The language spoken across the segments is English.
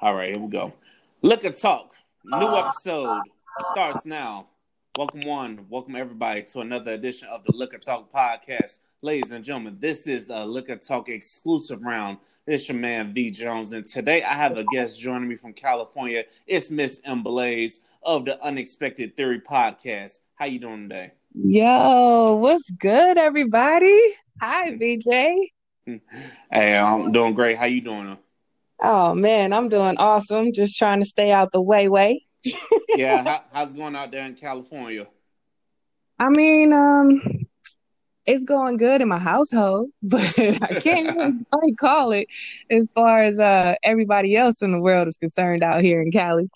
All right, here we go. Liquor Talk, new ah. episode starts now. Welcome one, welcome everybody to another edition of the Liquor Talk podcast. Ladies and gentlemen, this is a Liquor Talk exclusive round. It's your man V Jones, and today I have a guest joining me from California. It's Miss M Blaze of the Unexpected Theory podcast. How you doing today? Yo, what's good, everybody? Hi, VJ. Hey, I'm doing great. How you doing? Oh man, I'm doing awesome. Just trying to stay out the way way. yeah, how, how's it going out there in California? I mean, um, it's going good in my household, but I can't really call it as far as uh everybody else in the world is concerned out here in Cali.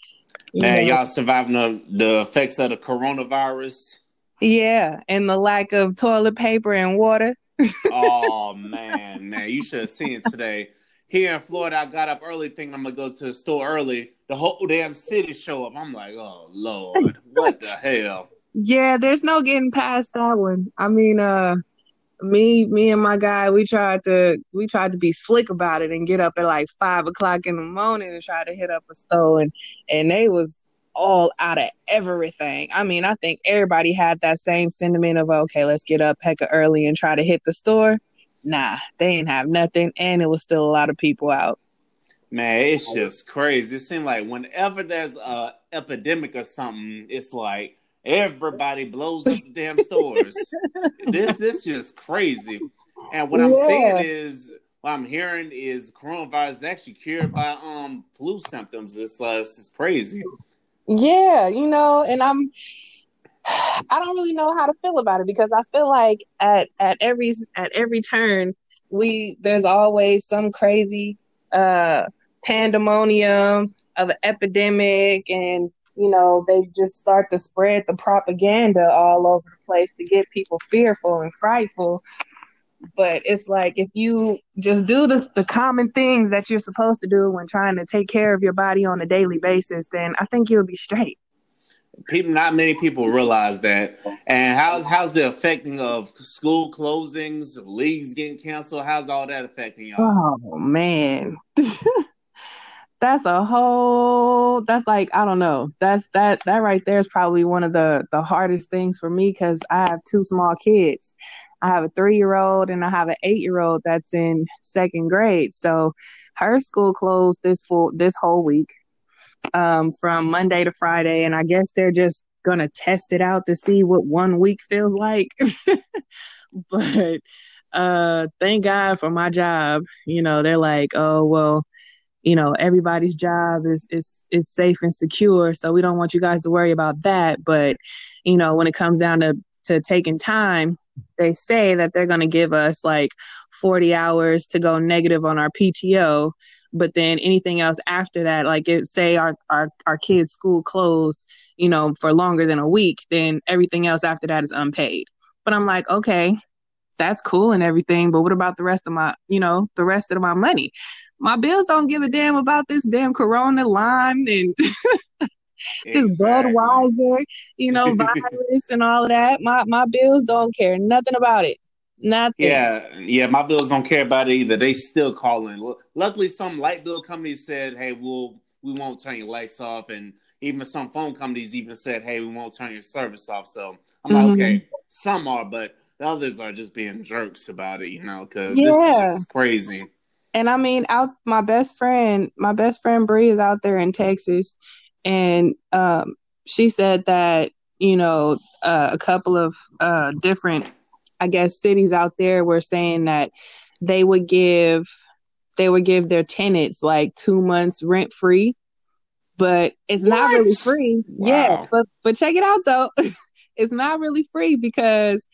You Man, know? y'all surviving the, the effects of the coronavirus. Yeah, and the lack of toilet paper and water. oh man, man, you should have seen it today here in Florida, I got up early thinking I'm gonna go to the store early. The whole damn city show up. I'm like, oh lord, what the hell? Yeah, there's no getting past that one. I mean, uh, me, me and my guy, we tried to we tried to be slick about it and get up at like five o'clock in the morning and try to hit up a store and and they was all out of everything. I mean, I think everybody had that same sentiment of okay, let's get up hecka early and try to hit the store nah, they didn't have nothing, and it was still a lot of people out. Man, it's just crazy. It seems like whenever there's a epidemic or something, it's like everybody blows up the damn stores. this this just crazy. And what I'm saying is what I'm hearing is coronavirus is actually cured by um flu symptoms. It's uh, it's crazy. Yeah, you know, and I'm I don't really know how to feel about it because I feel like at at every at every turn we there's always some crazy uh pandemonium of an epidemic and you know they just start to spread the propaganda all over the place to get people fearful and frightful. But it's like if you just do the, the common things that you're supposed to do when trying to take care of your body on a daily basis then i think you'll be straight people not many people realize that. And how's how's the affecting of school closings leagues getting canceled? How's all that affecting y'all? Oh man. That's a whole that's like i don't know. That's that that right there is probably one of the the hardest things for me because i have two small kids. I have a three year old and i have an eight year old that's in second grade. So her school closed this full this whole week um, from Monday to Friday, and I guess they're just gonna test it out to see what one week feels like. but uh, thank God for my job. You know, they're like, oh well, you know, everybody's job is is is safe and secure, so we don't want you guys to worry about that. But you know, when it comes down to to taking time, they say that they're going to give us like 40 hours to go negative on our PTO but then anything else after that like it, say our, our our kids school closed you know for longer than a week then everything else after that is unpaid. But i'm like okay that's cool and everything but what about the rest of my you know the rest of my money? My bills don't give a damn about this damn corona lime and this exactly. budweiser you know virus and all of that my my bills don't care nothing about it Nothing. Yeah, yeah. My bills don't care about it either. They still calling. Luckily, some light bill companies said, "Hey, we'll we won't turn your lights off," and even some phone companies even said, "Hey, we won't turn your service off." So I'm mm-hmm. like, okay, some are, but the others are just being jerks about it, you know, because yeah. this is crazy. And I mean, out my best friend, my best friend Bree is out there in Texas, and um, she said that you know uh, a couple of uh, different I guess cities out there were saying that they would give they would give their tenants like two months rent free, but it's what? not really free. Wow. Yeah, but but check it out though, it's not really free because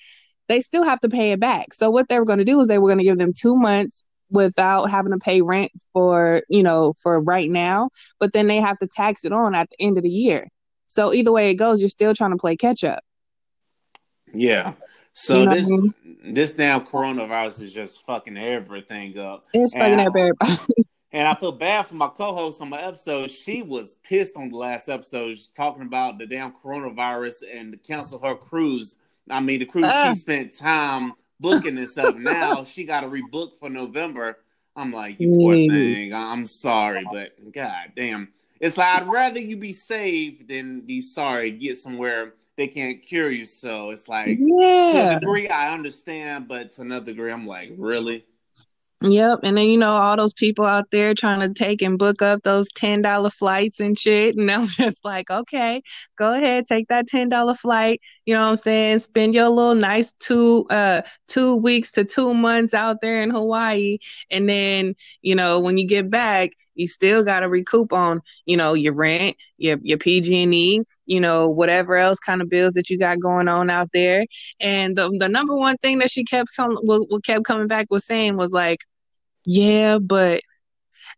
they still have to pay it back. So what they were going to do is they were going to give them two months without having to pay rent for you know for right now, but then they have to tax it on at the end of the year. So either way it goes, you're still trying to play catch up. Yeah. So you know this I mean? this damn coronavirus is just fucking everything up. It's fucking up everybody. And I feel bad for my co-host on my episode. She was pissed on the last episode, talking about the damn coronavirus and to cancel her cruise. I mean, the cruise uh. she spent time booking and stuff. now she got to rebook for November. I'm like, you poor mm. thing. I'm sorry, but god damn. It's like I'd rather you be saved than be sorry, get somewhere they can't cure you. So it's like yeah. to a degree I understand, but to another degree I'm like, really? Yep. And then, you know, all those people out there trying to take and book up those $10 flights and shit. And I'm just like, okay, go ahead, take that $10 flight. You know what I'm saying? Spend your little nice two, uh, two weeks to two months out there in Hawaii. And then, you know, when you get back, you still got to recoup on, you know, your rent, your, your PG&E, you know, whatever else kind of bills that you got going on out there. And the the number one thing that she kept coming, kept coming back was saying was like, yeah, but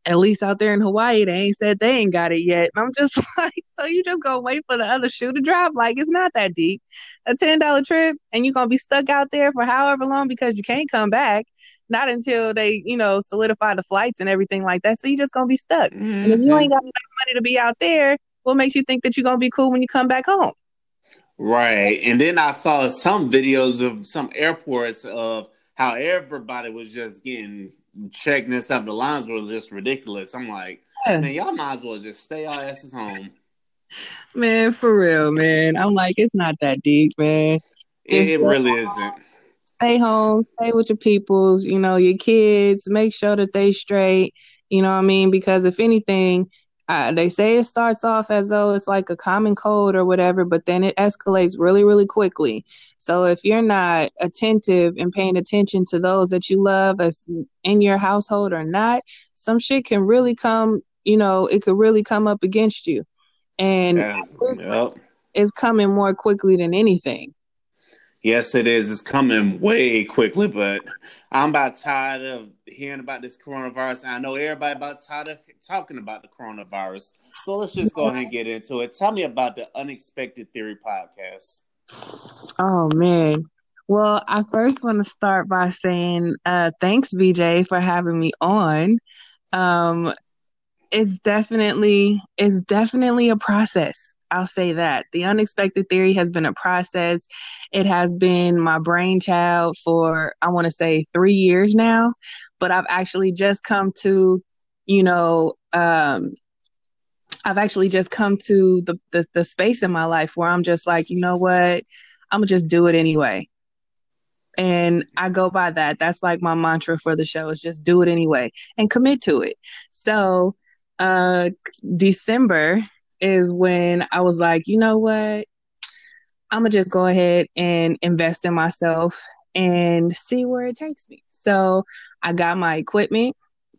at least out there in Hawaii, they ain't said they ain't got it yet. And I'm just like, so you just gonna wait for the other shoe to drop? Like it's not that deep. A ten dollar trip, and you're gonna be stuck out there for however long because you can't come back. Not until they, you know, solidify the flights and everything like that. So you're just gonna be stuck. Mm-hmm. And if you ain't got enough money to be out there, what makes you think that you're gonna be cool when you come back home? Right. And then I saw some videos of some airports of how everybody was just getting checked and stuff. The lines were just ridiculous. I'm like, yeah. man, y'all might as well just stay our asses home. Man, for real, man. I'm like, it's not that deep, man. Just it really isn't. Stay home, stay with your peoples, you know, your kids, make sure that they straight, you know what I mean? Because if anything, uh, they say it starts off as though it's like a common cold or whatever, but then it escalates really, really quickly. So if you're not attentive and paying attention to those that you love as in your household or not, some shit can really come, you know, it could really come up against you. And yep. it's coming more quickly than anything. Yes, it is. It's coming way quickly, but I'm about tired of hearing about this coronavirus. I know everybody about tired of talking about the coronavirus. So let's just go ahead and get into it. Tell me about the Unexpected Theory podcast. Oh man. Well, I first want to start by saying uh, thanks, VJ, for having me on. Um, it's definitely it's definitely a process. I'll say that. The unexpected theory has been a process. It has been my brainchild for, I want to say, three years now. But I've actually just come to, you know, um, I've actually just come to the, the, the space in my life where I'm just like, you know what? I'm gonna just do it anyway. And I go by that. That's like my mantra for the show is just do it anyway and commit to it. So uh December is when I was like, you know what? I'm gonna just go ahead and invest in myself and see where it takes me. So I got my equipment.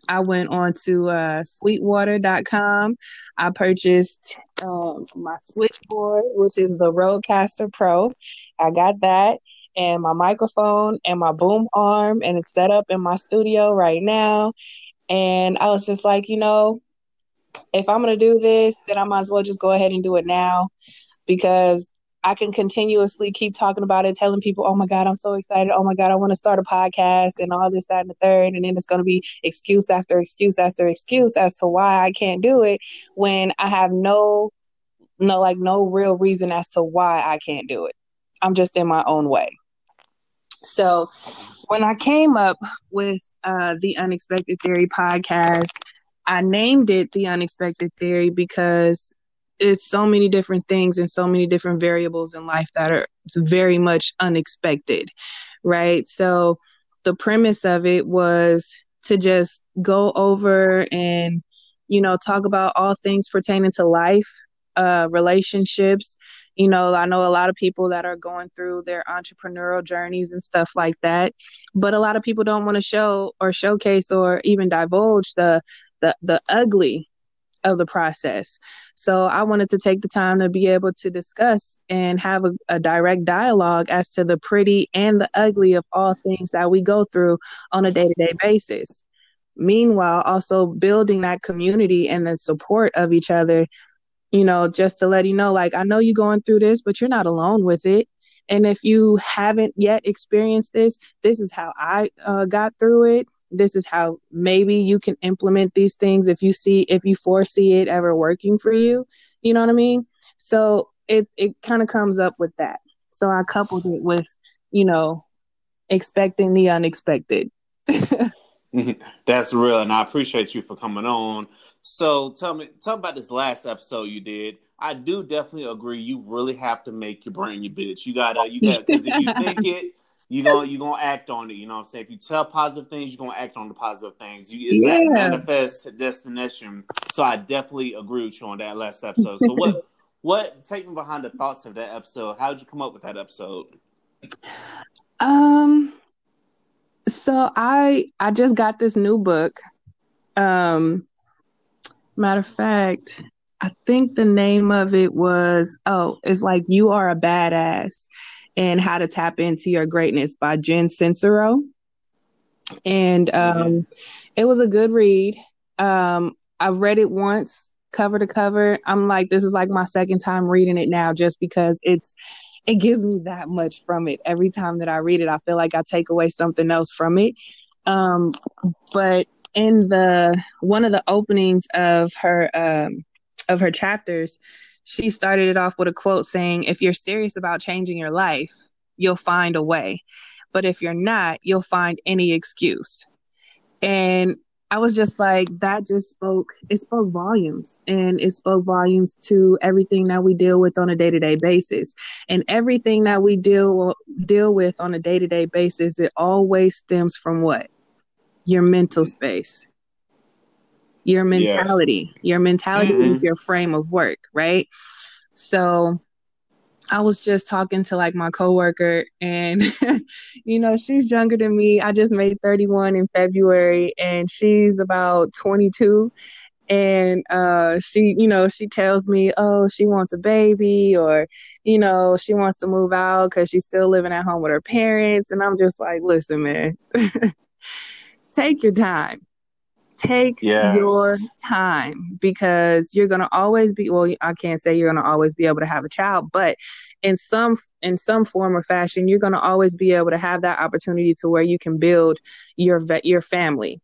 I went on to uh, sweetwater.com. I purchased um, my switchboard, which is the Rodecaster Pro. I got that and my microphone and my boom arm, and it's set up in my studio right now. And I was just like, you know, if I'm going to do this, then I might as well just go ahead and do it now because I can continuously keep talking about it, telling people, oh my God, I'm so excited. Oh my God, I want to start a podcast and all this, that, and the third. And then it's going to be excuse after excuse after excuse as to why I can't do it when I have no, no, like no real reason as to why I can't do it. I'm just in my own way. So when I came up with uh, the Unexpected Theory podcast, I named it the unexpected theory because it's so many different things and so many different variables in life that are very much unexpected, right? So the premise of it was to just go over and you know talk about all things pertaining to life, uh, relationships. You know, I know a lot of people that are going through their entrepreneurial journeys and stuff like that, but a lot of people don't want to show or showcase or even divulge the the the ugly of the process. So I wanted to take the time to be able to discuss and have a, a, direct dialogue as to the pretty and the ugly of all things that we go through on a day to day basis. Meanwhile, also building that community and the support of each other, you know, just to let you know, like, I know you're going through this, but you're not alone with it. And if you haven't yet experienced this, this is how I uh, got through it this is how maybe you can implement these things if you see if you foresee it ever working for you you know what i mean so it it kind of comes up with that so i coupled it with you know expecting the unexpected That's real, and I appreciate you for coming on. So tell me, tell me about this last episode you did. I do definitely agree. You really have to make your brain your bitch. You gotta, you got because if you think it, you gonna you gonna act on it. You know what I'm saying? If you tell positive things, you're gonna act on the positive things. You, it's yeah. that manifest destination. So I definitely agree with you on that last episode. So what what take me behind the thoughts of that episode? How did you come up with that episode? Um so I I just got this new book. Um matter of fact, I think the name of it was oh, it's like you are a badass and how to tap into your greatness by Jen Sincero. And um it was a good read. Um I've read it once cover to cover. I'm like this is like my second time reading it now just because it's it gives me that much from it. Every time that I read it, I feel like I take away something else from it. Um, but in the one of the openings of her um, of her chapters, she started it off with a quote saying, "If you're serious about changing your life, you'll find a way, but if you're not, you'll find any excuse." And I was just like, that just spoke, it spoke volumes and it spoke volumes to everything that we deal with on a day to day basis. And everything that we deal, deal with on a day to day basis, it always stems from what? Your mental space, your mentality. Yes. Your mentality mm-hmm. is your frame of work, right? So I was just talking to like my coworker and you know, she's younger than me. I just made 31 in February and she's about 22 and uh she you know she tells me oh she wants a baby or you know she wants to move out cuz she's still living at home with her parents and I'm just like listen man take your time take yes. your time because you're going to always be well i can't say you're going to always be able to have a child but in some in some form or fashion you're going to always be able to have that opportunity to where you can build your vet your family.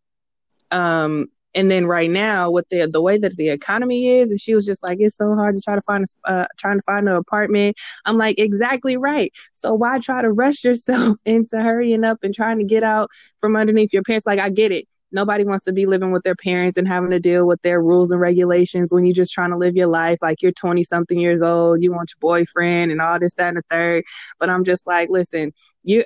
Um and then right now with the the way that the economy is and she was just like it's so hard to try to find a uh, trying to find an apartment. I'm like exactly right. So why try to rush yourself into hurrying up and trying to get out from underneath your parents? Like i get it Nobody wants to be living with their parents and having to deal with their rules and regulations when you're just trying to live your life. Like you're 20 something years old, you want your boyfriend and all this, that, and the third. But I'm just like, listen, you,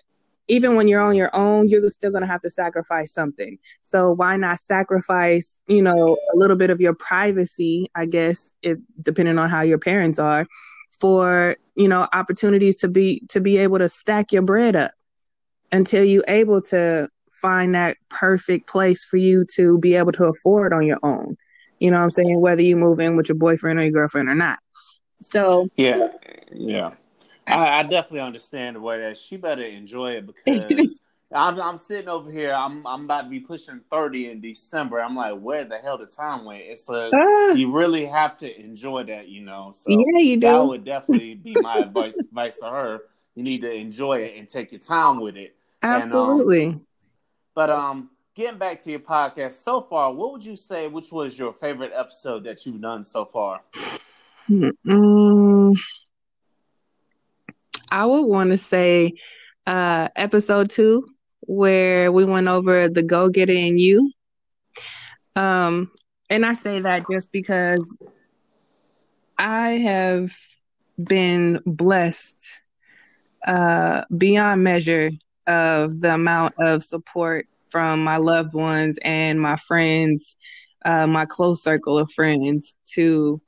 even when you're on your own, you're still going to have to sacrifice something. So why not sacrifice, you know, a little bit of your privacy, I guess, if depending on how your parents are, for, you know, opportunities to be to be able to stack your bread up until you're able to find that perfect place for you to be able to afford on your own. You know what I'm saying? Whether you move in with your boyfriend or your girlfriend or not. So yeah, yeah, I, I definitely understand the way that she better enjoy it because I'm I'm sitting over here. I'm I'm about to be pushing thirty in December. I'm like, where the hell the time went? It's uh, you really have to enjoy that, you know. So yeah, you do. That would definitely be my advice advice to her. You need to enjoy it and take your time with it. Absolutely. And, um, but um, getting back to your podcast so far, what would you say? Which was your favorite episode that you've done so far? Mm, I would want to say uh, episode two, where we went over the go getter in you. Um, and I say that just because I have been blessed uh, beyond measure of the amount of support from my loved ones and my friends, uh, my close circle of friends, to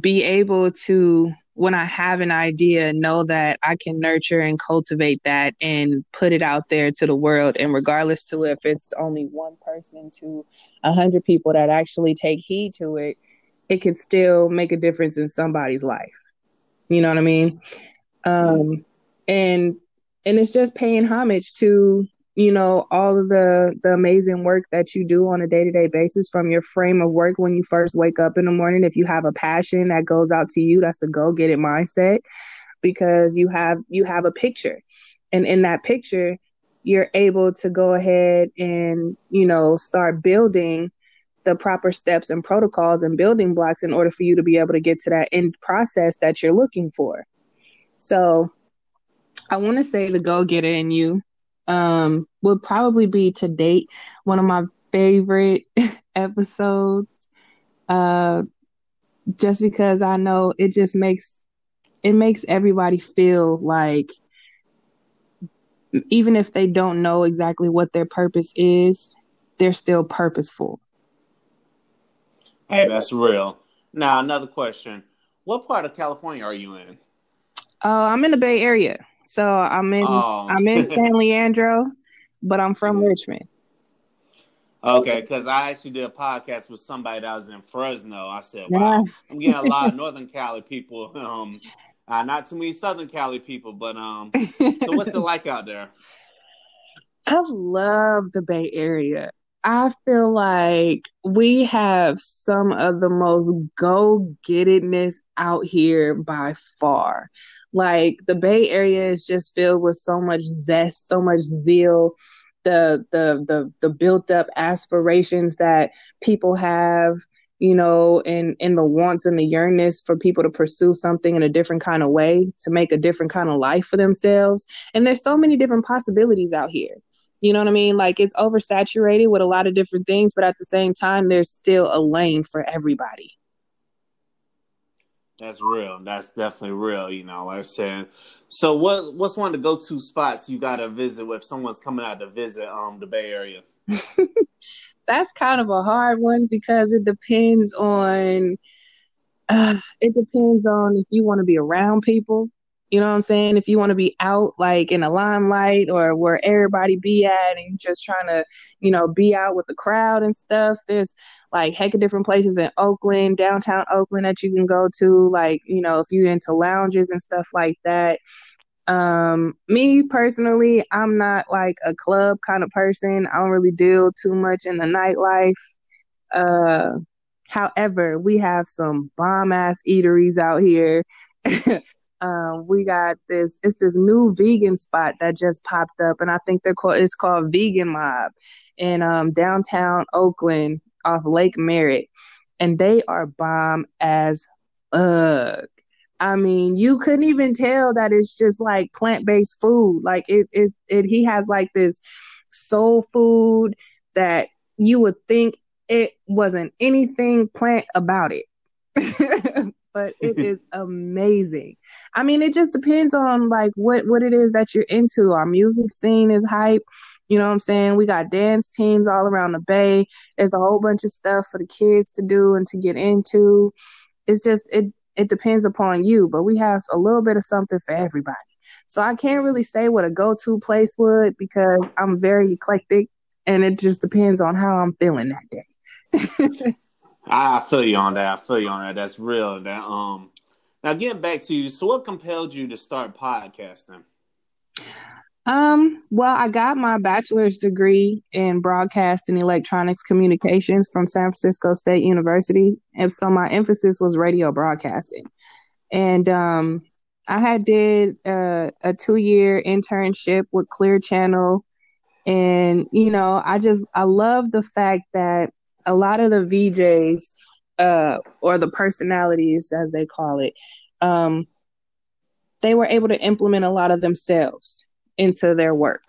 be able to, when I have an idea, know that I can nurture and cultivate that and put it out there to the world. And regardless to if it's only one person to a hundred people that actually take heed to it, it can still make a difference in somebody's life. You know what I mean? Um, and and it's just paying homage to you know all of the the amazing work that you do on a day-to-day basis from your frame of work when you first wake up in the morning. If you have a passion that goes out to you that's a go get it mindset because you have you have a picture. And in that picture you're able to go ahead and you know start building the proper steps and protocols and building blocks in order for you to be able to get to that end process that you're looking for. So I want to say the go getter in you um, would probably be to date one of my favorite episodes. Uh, just because I know it just makes it makes everybody feel like even if they don't know exactly what their purpose is, they're still purposeful. Hey, that's real. Now, another question. What part of California are you in? Oh, uh, I'm in the Bay Area. So I'm in oh. I'm in San Leandro, but I'm from Richmond. Okay, because I actually did a podcast with somebody that was in Fresno. I said, "Wow, I'm getting a lot of Northern Cali people. Um, uh, not too many Southern Cali people, but um. So what's it like out there? I love the Bay Area. I feel like we have some of the most go get itness out here by far. Like the Bay Area is just filled with so much zest, so much zeal, the the the the built up aspirations that people have you know, and and the wants and the yearnness for people to pursue something in a different kind of way, to make a different kind of life for themselves. And there's so many different possibilities out here. You know what I mean? Like it's oversaturated with a lot of different things, but at the same time, there's still a lane for everybody. That's real. That's definitely real. You know, like I said. So, what what's one of the go to spots you got to visit if someone's coming out to visit um the Bay Area? That's kind of a hard one because it depends on. Uh, it depends on if you want to be around people you know what I'm saying? If you want to be out like in the limelight or where everybody be at and just trying to, you know, be out with the crowd and stuff, there's like heck of different places in Oakland, downtown Oakland that you can go to. Like, you know, if you're into lounges and stuff like that. Um, me personally, I'm not like a club kind of person. I don't really deal too much in the nightlife. Uh, however, we have some bomb ass eateries out here. um, we got this it's this new vegan spot that just popped up and i think they're called it's called vegan mob in um, downtown oakland off lake merritt and they are bomb as fuck. I mean you couldn't even tell that it's just like plant-based food like it, it, it he has like this soul food that you would think it wasn't anything plant about it but it is amazing. I mean, it just depends on like what what it is that you're into. Our music scene is hype. You know what I'm saying? We got dance teams all around the bay. There's a whole bunch of stuff for the kids to do and to get into. It's just it it depends upon you, but we have a little bit of something for everybody. So I can't really say what a go-to place would because I'm very eclectic and it just depends on how I'm feeling that day. I feel you on that. I feel you on that. That's real. That um. Now getting back to you, so what compelled you to start podcasting? Um, well, I got my bachelor's degree in broadcast and electronics communications from San Francisco State University. And so my emphasis was radio broadcasting. And um I had did uh, a two year internship with Clear Channel. And, you know, I just I love the fact that a lot of the DJs uh, or the personalities, as they call it, um, they were able to implement a lot of themselves into their work.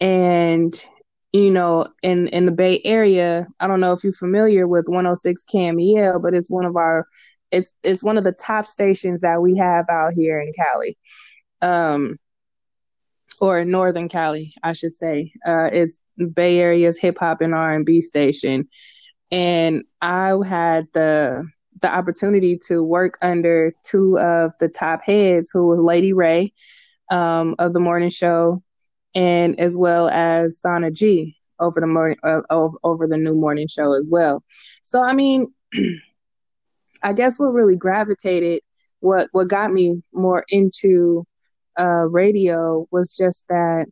And you know, in in the Bay Area, I don't know if you're familiar with 106 KMEL, but it's one of our it's it's one of the top stations that we have out here in Cali. Um, or Northern Cali, I should say. Uh, it's Bay Area's hip hop and R and B station, and I had the the opportunity to work under two of the top heads, who was Lady Ray um, of the morning show, and as well as Sana G over the morning uh, over, the new morning show as well. So I mean, I guess what really gravitated, what what got me more into uh, radio was just that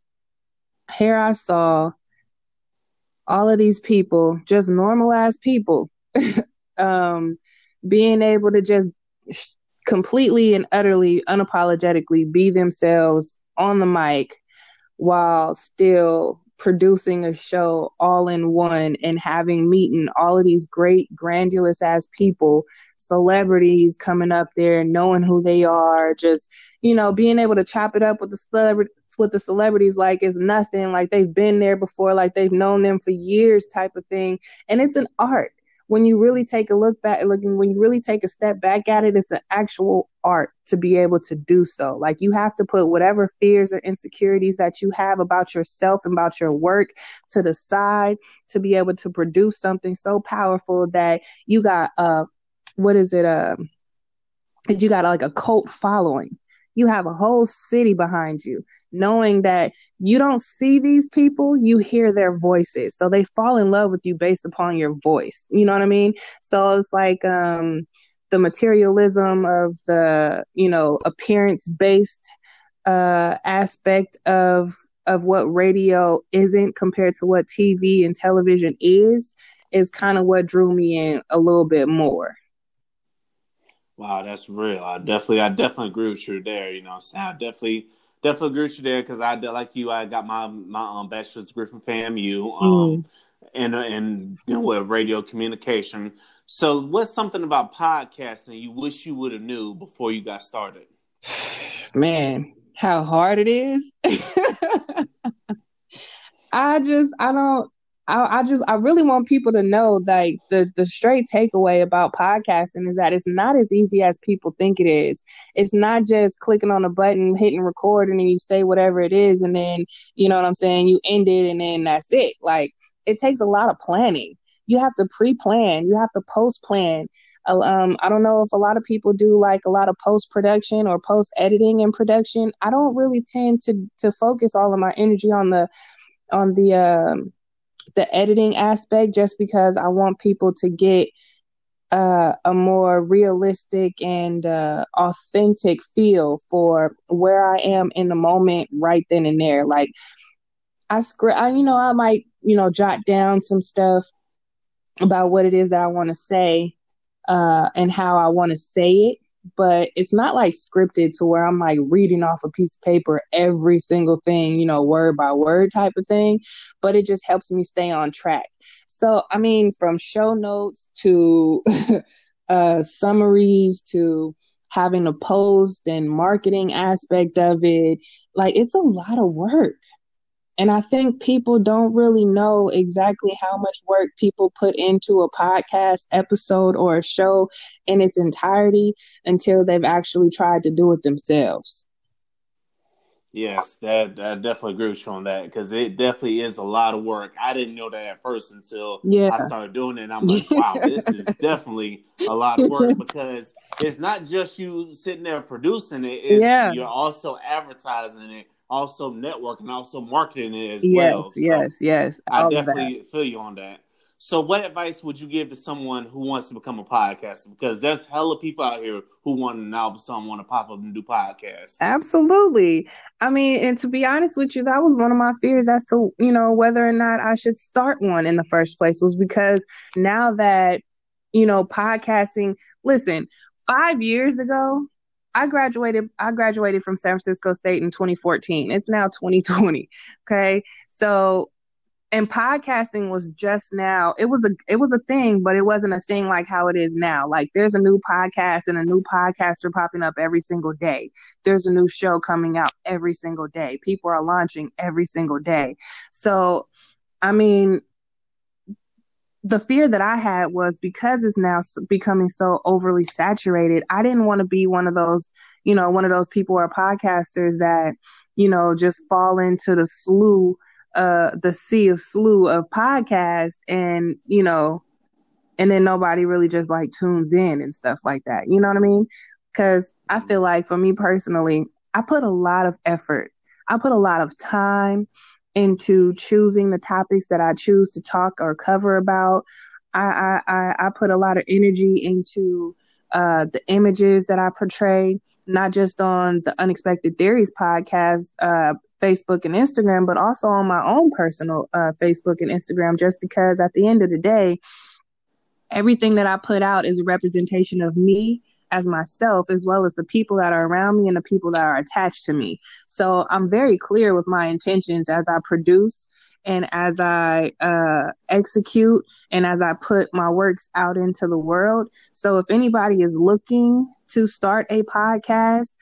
here I saw all of these people, just normalized people, um, being able to just completely and utterly unapologetically be themselves on the mic while still producing a show all in one and having meeting all of these great grandiose ass people celebrities coming up there knowing who they are just you know being able to chop it up with the with the celebrities like is nothing, like they've been there before, like they've known them for years type of thing. And it's an art. When you really take a look back, looking when you really take a step back at it, it's an actual art to be able to do so. Like you have to put whatever fears or insecurities that you have about yourself and about your work to the side to be able to produce something so powerful that you got uh what is it uh you got like a cult following you have a whole city behind you, knowing that you don't see these people, you hear their voices. So they fall in love with you based upon your voice. You know what I mean? So it's like um, the materialism of the, you know, appearance based uh, aspect of of what radio isn't compared to what TV and television is is kind of what drew me in a little bit more. Wow, that's real. I definitely, I definitely agree with you there. You know, I'm saying I definitely, definitely agree with you there because I like you. I got my my um, bachelor's degree from FAMU, um, mm. and and you know with radio communication. So, what's something about podcasting you wish you would have knew before you got started? Man, how hard it is. I just, I don't, I, I, just I really want people to know like the the straight takeaway about podcasting is that it's not as easy as people think it is. It's not just clicking on a button, hitting record, and then you say whatever it is, and then you know what I'm saying, you end it, and then that's it. Like it takes a lot of planning. You have to pre-plan. You have to post-plan. Uh, um, I don't know if a lot of people do like a lot of post production or post editing and production. I don't really tend to to focus all of my energy on the on the um the editing aspect just because I want people to get uh, a more realistic and uh, authentic feel for where I am in the moment right then and there. Like I script, I, you know, I might, you know, jot down some stuff about what it is that I want to say uh, and how I want to say it but it's not like scripted to where I'm like reading off a piece of paper every single thing, you know, word by word type of thing. But it just helps me stay on track. So, I mean, from show notes to uh, summaries to having a post and marketing aspect of it, like it's a lot of work. And I think people don't really know exactly how much work people put into a podcast episode or a show in its entirety until they've actually tried to do it themselves. Yes, that I definitely agree with you on that because it definitely is a lot of work. I didn't know that at first until yeah. I started doing it. And I'm like, wow, this is definitely a lot of work because it's not just you sitting there producing it; it's, yeah. you're also advertising it also networking, also marketing it as yes, well. So yes, yes. I definitely feel you on that. So, what advice would you give to someone who wants to become a podcaster? Because there's hella people out here who want to now some want to pop up and do podcasts. Absolutely. I mean, and to be honest with you, that was one of my fears as to you know whether or not I should start one in the first place was because now that you know podcasting. Listen, five years ago, I graduated I graduated from San Francisco State in 2014. It's now 2020. Okay? So and podcasting was just now it was a it was a thing but it wasn't a thing like how it is now like there's a new podcast and a new podcaster popping up every single day there's a new show coming out every single day people are launching every single day so i mean the fear that I had was because it's now becoming so overly saturated. I didn't want to be one of those, you know, one of those people or podcasters that, you know, just fall into the slew, uh, the sea of slew of podcasts and, you know, and then nobody really just like tunes in and stuff like that. You know what I mean? Cause I feel like for me personally, I put a lot of effort. I put a lot of time into choosing the topics that I choose to talk or cover about. I I, I put a lot of energy into uh, the images that I portray, not just on the Unexpected Theories podcast, uh, Facebook and Instagram, but also on my own personal uh, Facebook and Instagram, just because at the end of the day, everything that I put out is a representation of me as myself as well as the people that are around me and the people that are attached to me. So I'm very clear with my intentions as I produce and as I uh, execute and as I put my works out into the world. So if anybody is looking to start a podcast,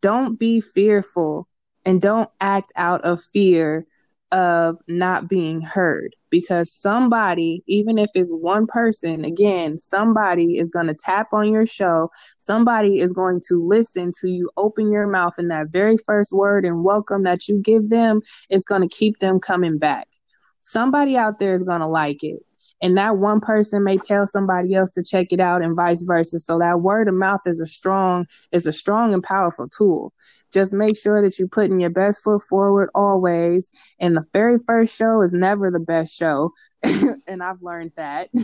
don't be fearful and don't act out of fear of not being heard because somebody, even if it's one person, again, somebody is going to tap on your show. Somebody is going to listen to you open your mouth and that very first word and welcome that you give them is going to keep them coming back. Somebody out there is going to like it and that one person may tell somebody else to check it out and vice versa so that word of mouth is a strong is a strong and powerful tool just make sure that you're putting your best foot forward always and the very first show is never the best show and i've learned that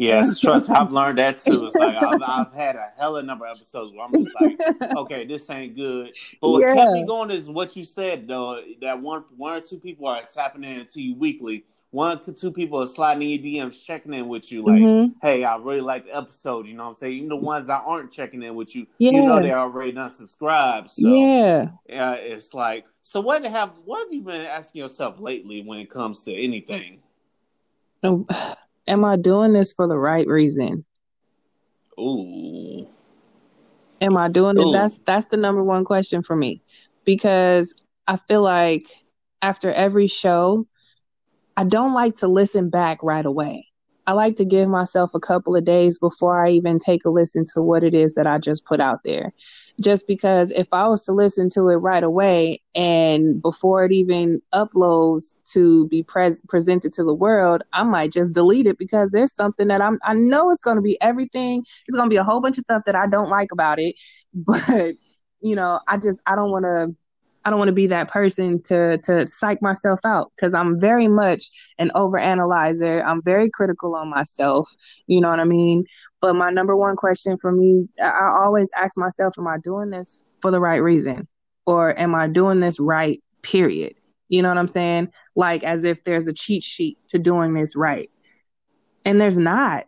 Yes, trust I've learned that too. It's like I've, I've, had a hella number of episodes where I'm just like, okay, this ain't good. But what yeah. kept me going is what you said though. That one, one or two people are tapping into you weekly one or two people are sliding in your DMs checking in with you, like, mm-hmm. hey, I really like the episode. You know what I'm saying? Even the ones that aren't checking in with you, yeah. you know they're already subscribed. So yeah. yeah, it's like so what have what have you been asking yourself lately when it comes to anything? Am I doing this for the right reason? Ooh. Am I doing it? That's that's the number one question for me. Because I feel like after every show, I don't like to listen back right away. I like to give myself a couple of days before I even take a listen to what it is that I just put out there. Just because if I was to listen to it right away and before it even uploads to be pre- presented to the world, I might just delete it because there's something that I'm I know it's going to be everything. It's going to be a whole bunch of stuff that I don't like about it, but you know, I just I don't want to I don't want to be that person to to psych myself out because I'm very much an overanalyzer. I'm very critical on myself. You know what I mean? But my number one question for me, I always ask myself, am I doing this for the right reason? Or am I doing this right, period? You know what I'm saying? Like as if there's a cheat sheet to doing this right. And there's not.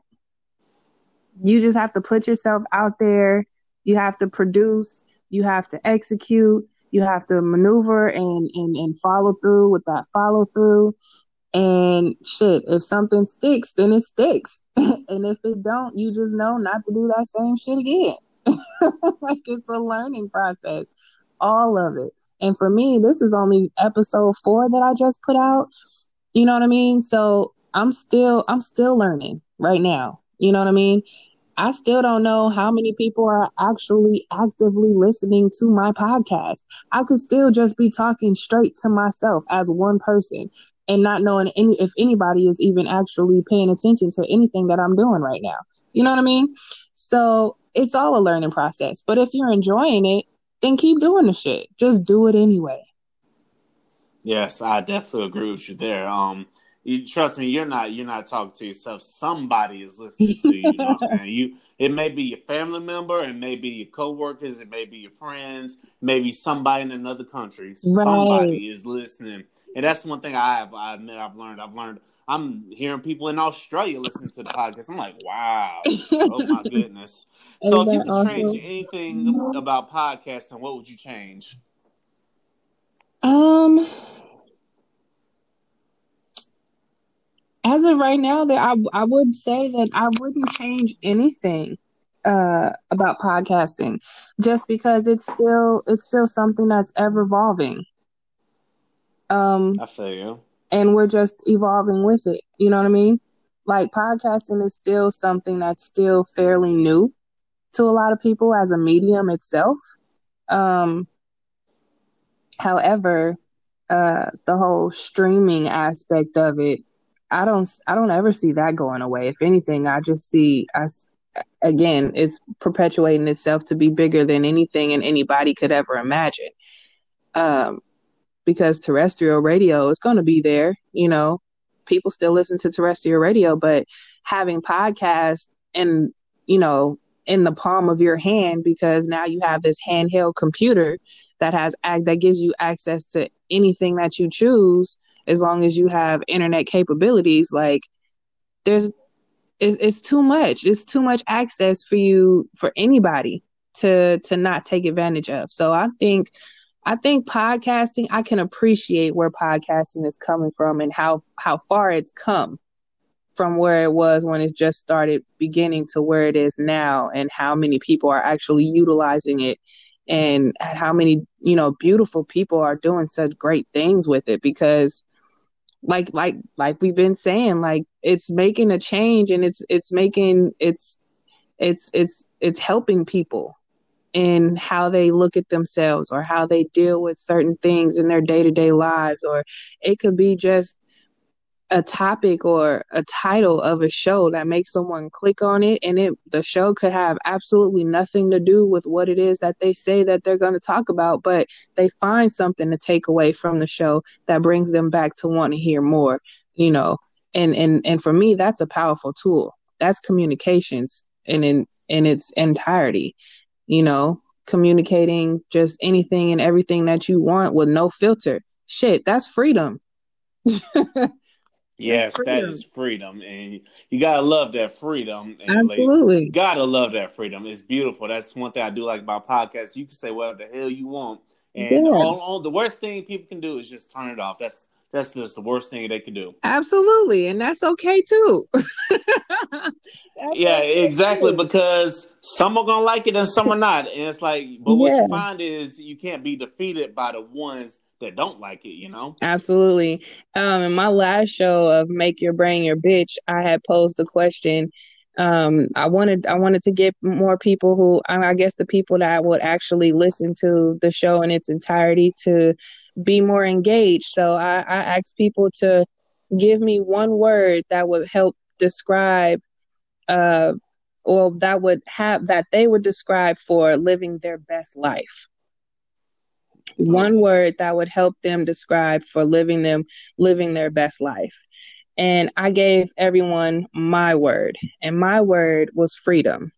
You just have to put yourself out there. You have to produce. You have to execute you have to maneuver and, and, and follow through with that follow through. And shit, if something sticks, then it sticks. and if it don't, you just know not to do that same shit again. like it's a learning process, all of it. And for me, this is only episode four that I just put out. You know what I mean? So I'm still I'm still learning right now. You know what I mean? I still don't know how many people are actually actively listening to my podcast. I could still just be talking straight to myself as one person and not knowing any if anybody is even actually paying attention to anything that I'm doing right now. You know what I mean? So it's all a learning process. But if you're enjoying it, then keep doing the shit. Just do it anyway. Yes, I definitely agree with you there. Um, you trust me, you're not you're not talking to yourself. Somebody is listening to you. You know what I'm saying? You it may be your family member, it may be your coworkers, it may be your friends, maybe somebody in another country. Right. Somebody is listening. And that's one thing I have I admit I've learned. I've learned I'm hearing people in Australia listening to the podcast. I'm like, wow. oh my goodness. So if you could change anything about podcasting, what would you change? Um as of right now, that I I would say that I wouldn't change anything uh, about podcasting, just because it's still it's still something that's ever evolving. Um, I feel you. And we're just evolving with it. You know what I mean? Like podcasting is still something that's still fairly new to a lot of people as a medium itself. Um, however, uh, the whole streaming aspect of it I don't I don't ever see that going away. If anything, I just see us again, it's perpetuating itself to be bigger than anything and anybody could ever imagine. Um, because terrestrial radio is going to be there, you know, people still listen to terrestrial radio, but having podcasts and, you know, in the palm of your hand because now you have this handheld computer that has that gives you access to anything that you choose as long as you have internet capabilities like there's it's, it's too much. It's too much access for you for anybody to to not take advantage of. So i think i think podcasting i can appreciate where podcasting is coming from and how how far it's come from where it was when it just started beginning to where it is now and how many people are actually utilizing it and how many you know beautiful people are doing such great things with it because like like like we've been saying like it's making a change and it's it's making it's it's it's it's helping people in how they look at themselves or how they deal with certain things in their day-to-day lives or it could be just a topic or a title of a show that makes someone click on it and it the show could have absolutely nothing to do with what it is that they say that they're going to talk about but they find something to take away from the show that brings them back to want to hear more you know? And and and for me that's a powerful tool. That's communications in in in its entirety you know? Communicating just anything and everything that you want with no filter. Shit that's freedom Yes, that is freedom, and you gotta love that freedom. And Absolutely, like, gotta love that freedom. It's beautiful. That's one thing I do like about podcasts. You can say whatever the hell you want, and yeah. all, all, the worst thing people can do is just turn it off. That's that's just the worst thing they can do. Absolutely, and that's okay too. that's yeah, okay exactly. Too. Because some are gonna like it and some are not, and it's like, but what yeah. you find is you can't be defeated by the ones that don't like it, you know? Absolutely. Um, in my last show of Make Your Brain Your Bitch, I had posed the question. Um, I wanted I wanted to get more people who I guess the people that would actually listen to the show in its entirety to be more engaged. So I, I asked people to give me one word that would help describe uh or that would have that they would describe for living their best life Oh. one word that would help them describe for living them living their best life. And i gave everyone my word and my word was freedom.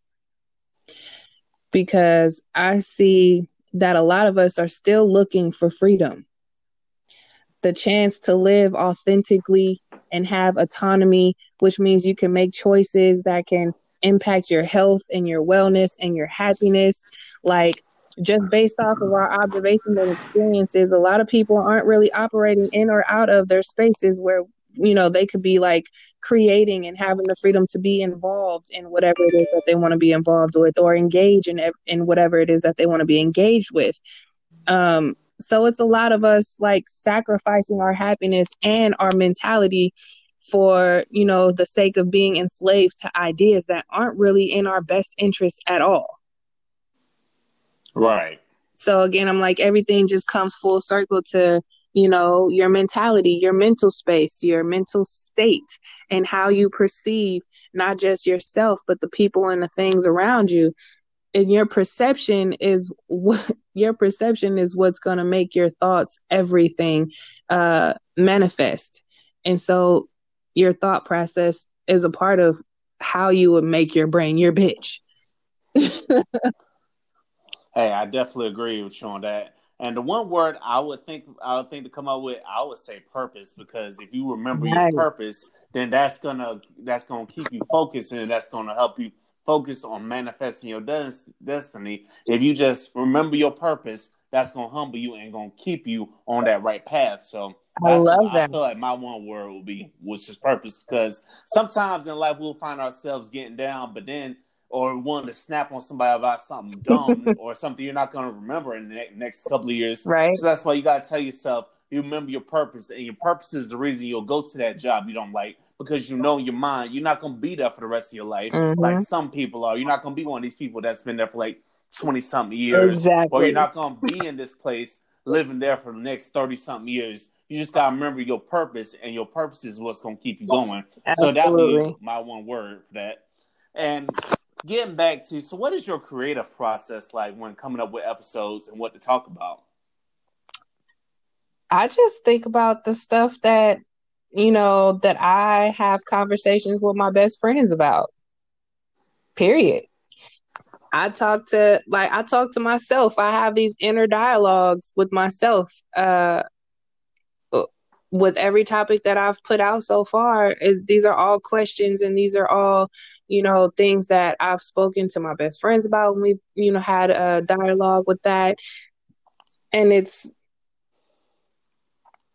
Because i see that a lot of us are still looking for freedom. The chance to live authentically and have autonomy which means you can make choices that can impact your health and your wellness and your happiness. Like just based off of our observations and experiences, a lot of people aren't really operating in or out of their spaces where you know they could be like creating and having the freedom to be involved in whatever it is that they want to be involved with or engage in in whatever it is that they want to be engaged with. Um so it's a lot of us like sacrificing our happiness and our mentality for you know the sake of being enslaved to ideas that aren't really in our best interest at all Right. So again, I'm like, everything just comes full circle to, you know, your mentality, your mental space, your mental state, and how you perceive not just yourself, but the people and the things around you. And your perception is what your perception is what's going to make your thoughts everything uh manifest. And so your thought process is a part of how you would make your brain your bitch. Hey, I definitely agree with you on that. And the one word I would think I would think to come up with, I would say purpose, because if you remember nice. your purpose, then that's gonna that's gonna keep you focused and that's gonna help you focus on manifesting your des- destiny. If you just remember your purpose, that's gonna humble you and gonna keep you on that right path. So I love that. I feel like my one word will be was just purpose because sometimes in life we'll find ourselves getting down, but then or wanting to snap on somebody about something dumb or something you're not going to remember in the next couple of years. Right. So that's why you got to tell yourself you remember your purpose, and your purpose is the reason you'll go to that job you don't like because you know in your mind you're not going to be there for the rest of your life mm-hmm. like some people are. You're not going to be one of these people that's been there for like twenty something years, exactly. or you're not going to be in this place living there for the next thirty something years. You just gotta remember your purpose, and your purpose is what's gonna keep you going. Absolutely. So that would be my one word for that. And getting back to so what is your creative process like when coming up with episodes and what to talk about? I just think about the stuff that you know that i have conversations with my best friends about period. I talk to like i talk to myself. I have these inner dialogues with myself uh with every topic that I've put out so far, is these are all questions and these are all you know, things that I've spoken to my best friends about when we've, you know, had a dialogue with that. And it's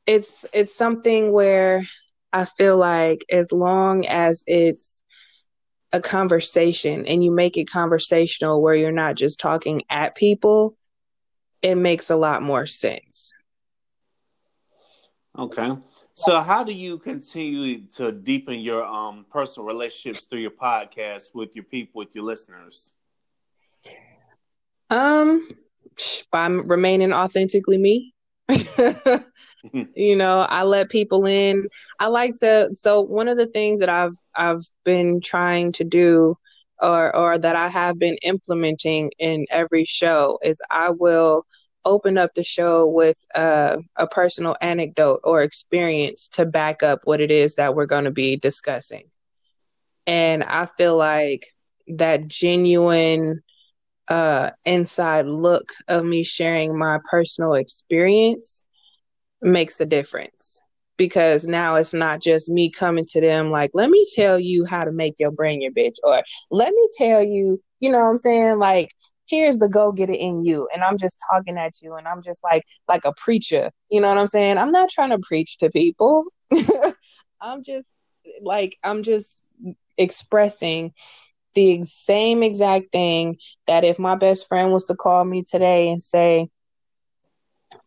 it's it's something where I feel like as long as it's a conversation and you make it conversational where you're not just talking at people, it makes a lot more sense. Okay. So how do you continue to deepen your um personal relationships through your podcast with your people, with your listeners? Um by remaining authentically me. you know, I let people in. I like to so one of the things that I've I've been trying to do or or that I have been implementing in every show is I will open up the show with uh, a personal anecdote or experience to back up what it is that we're going to be discussing. And I feel like that genuine uh, inside look of me sharing my personal experience makes a difference because now it's not just me coming to them like, let me tell you how to make your brain your bitch, or let me tell you, you know what I'm saying? Like, here's the go get it in you. And I'm just talking at you and I'm just like like a preacher. You know what I'm saying? I'm not trying to preach to people. I'm just like I'm just expressing the same exact thing that if my best friend was to call me today and say,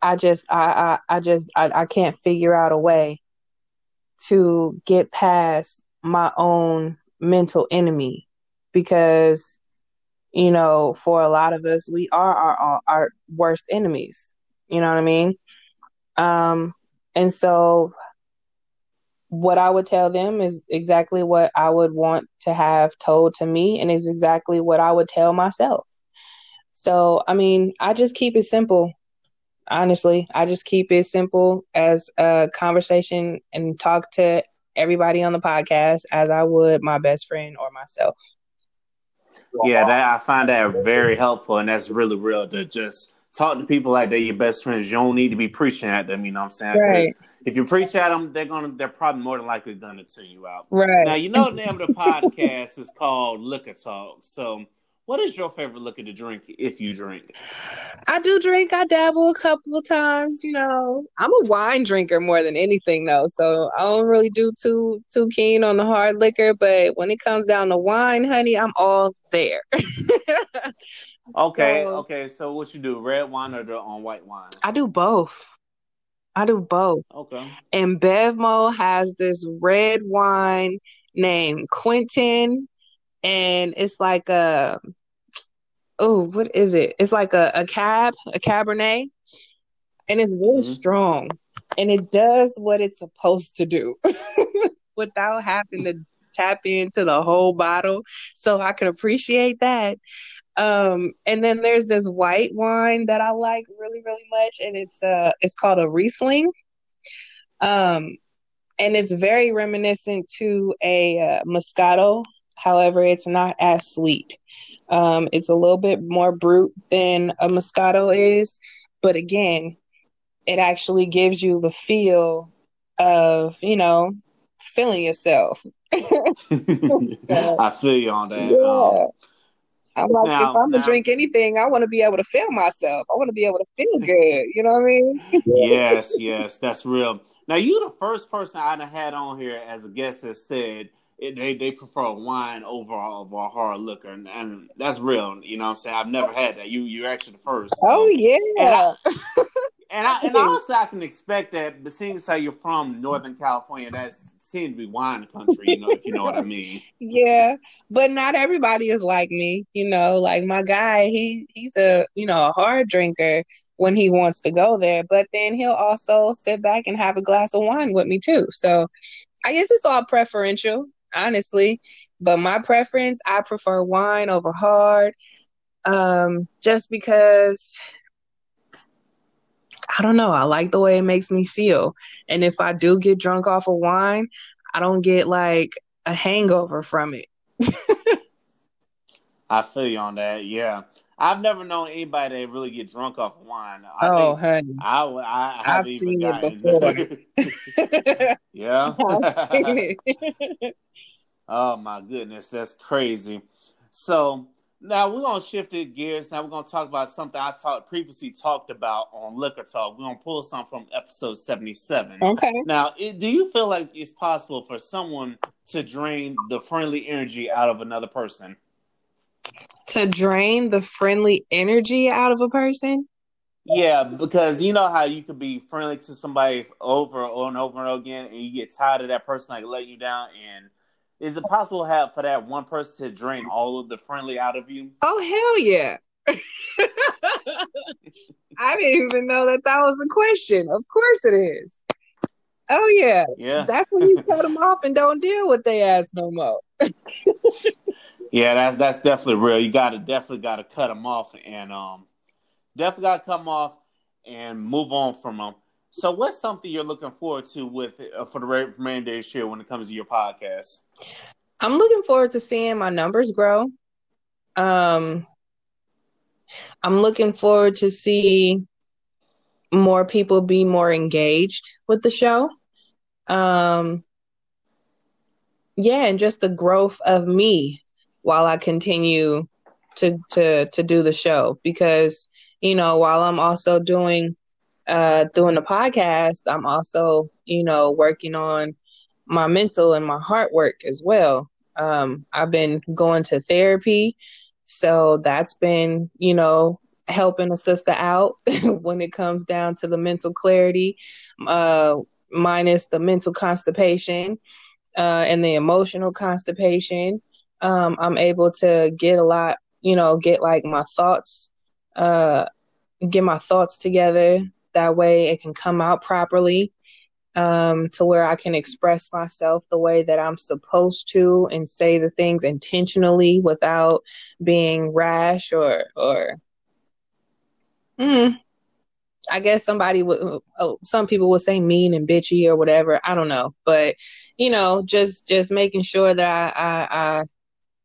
I just I I, I just I, I can't figure out a way to get past my own mental enemy because you know for a lot of us we are our our worst enemies you know what i mean um and so what i would tell them is exactly what i would want to have told to me and is exactly what i would tell myself so i mean i just keep it simple honestly. I just keep it simple as a conversation and talk to everybody on the podcast as I would my best friend or myself. Yeah, that I find that very helpful, and that's really real to just talk to people like they're your best friends. You don't need to be preaching at them. You know what I'm saying? Right. If you preach at them, they're gonna they're probably more than likely gonna tune you out. Right. Now you know the name of the podcast is called Liquor Talk. So what is your favorite liquor to drink if you drink? I do drink. I dabble a couple of times. You know, I'm a wine drinker more than anything, though. So I don't really do too too keen on the hard liquor. But when it comes down to wine, honey, I'm all there. okay, so, okay. So what you do, red wine or the on um, white wine? I do both. I do both. Okay. And BevMo has this red wine named Quentin, and it's like a oh, what is it? It's like a, a cab, a cabernet, and it's really mm-hmm. strong. And it does what it's supposed to do without having to tap into the whole bottle. So I can appreciate that. Um, and then there's this white wine that I like really, really much, and it's uh it's called a Riesling. Um, and it's very reminiscent to a uh, Moscato. However, it's not as sweet. Um, it's a little bit more brut than a Moscato is, but again, it actually gives you the feel of, you know, feeling yourself. I feel you on that. Yeah. Um, I'm like, now, if I'm gonna drink anything, I want to be able to feel myself. I want to be able to feel good. You know what I mean? yes, yes, that's real. Now, you're the first person I had on here as a guest that said it, they they prefer wine over over a hard liquor, and, and, that's real. You know what I'm saying? I've never had that. You you're actually the first. Oh yeah. And I, and I and also I can expect that, but seeing as how you're from Northern California, that seems to be wine country. You know, if you know what I mean. Yeah, but not everybody is like me. You know, like my guy, he he's a you know a hard drinker when he wants to go there, but then he'll also sit back and have a glass of wine with me too. So I guess it's all preferential honestly. But my preference, I prefer wine over hard. Um, just because I don't know, I like the way it makes me feel. And if I do get drunk off of wine, I don't get like a hangover from it. I feel you on that. Yeah. I've never known anybody that really get drunk off wine. I oh, honey. I, I, have seen it before. yeah. It. Oh my goodness, that's crazy. So now we're gonna shift it gears. Now we're gonna talk about something I talked previously talked about on Liquor Talk. We're gonna pull something from episode seventy-seven. Okay. Now, it, do you feel like it's possible for someone to drain the friendly energy out of another person? To drain the friendly energy out of a person? Yeah, because you know how you could be friendly to somebody over and over and again, and you get tired of that person like letting you down. And is it possible to have for that one person to drain all of the friendly out of you? Oh hell yeah! I didn't even know that that was a question. Of course it is. Oh yeah, yeah. That's when you cut them off and don't deal with their ass no more. yeah, that's that's definitely real. You got to definitely got to cut them off and um definitely got to come off and move on from them. So, what's something you're looking forward to with uh, for the remainder of this year when it comes to your podcast? I'm looking forward to seeing my numbers grow. Um, I'm looking forward to see more people be more engaged with the show. Um, yeah, and just the growth of me while I continue to to to do the show because you know while I'm also doing uh doing the podcast, I'm also you know working on my mental and my heart work as well. Um, I've been going to therapy so that's been, you know, helping a sister out when it comes down to the mental clarity, uh, minus the mental constipation uh, and the emotional constipation. Um, I'm able to get a lot, you know, get like my thoughts, uh, get my thoughts together. That way it can come out properly um, to where I can express myself the way that I'm supposed to and say the things intentionally without being rash or or. Mm, I guess somebody would, oh, some people would say mean and bitchy or whatever. I don't know, but you know, just just making sure that I I I,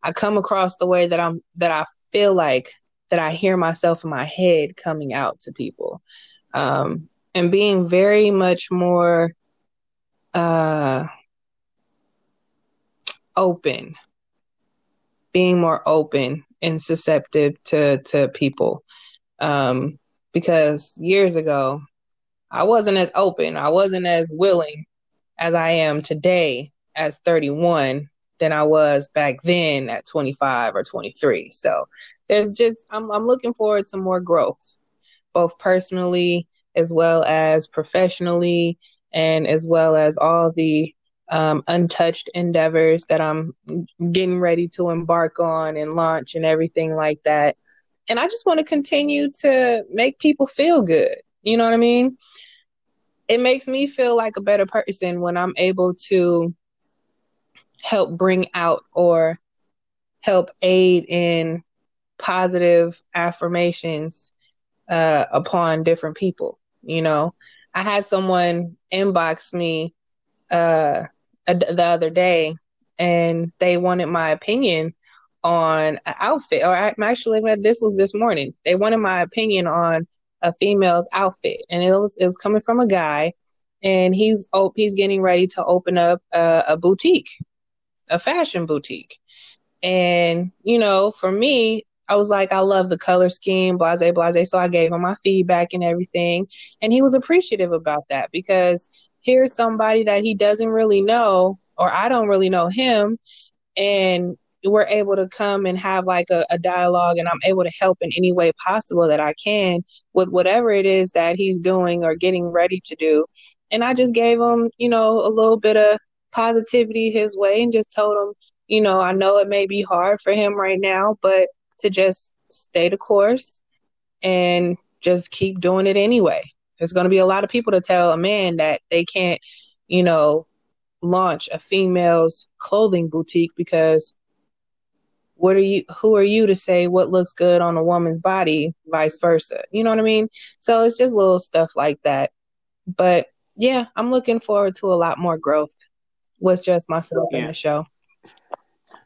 I come across the way that I'm that I feel like that I hear myself in my head coming out to people. Um, and being very much more uh, open, being more open and susceptible to to people. Um, because years ago, I wasn't as open, I wasn't as willing as I am today as 31 than I was back then at 25 or 23. So there's just I'm I'm looking forward to more growth, both personally as well as professionally, and as well as all the um, untouched endeavors that I'm getting ready to embark on and launch and everything like that. And I just want to continue to make people feel good. You know what I mean? It makes me feel like a better person when I'm able to help bring out or help aid in positive affirmations uh, upon different people. You know, I had someone inbox me uh, the other day, and they wanted my opinion on an outfit. Or I, actually, this was this morning. They wanted my opinion on a female's outfit, and it was it was coming from a guy, and he's oh, he's getting ready to open up a, a boutique, a fashion boutique, and you know, for me, I was like, I love the color scheme, blase, blase. So I gave him my feedback and everything. And he was appreciative about that because here's somebody that he doesn't really know, or I don't really know him. And we're able to come and have like a, a dialogue, and I'm able to help in any way possible that I can with whatever it is that he's doing or getting ready to do. And I just gave him, you know, a little bit of positivity his way and just told him, you know, I know it may be hard for him right now, but to just stay the course and just keep doing it anyway. There's going to be a lot of people to tell a man that they can't, you know, launch a female's clothing boutique because what are you who are you to say what looks good on a woman's body vice versa? You know what i mean? So it's just little stuff like that. But yeah i'm looking forward to a lot more growth with just myself yeah. in the show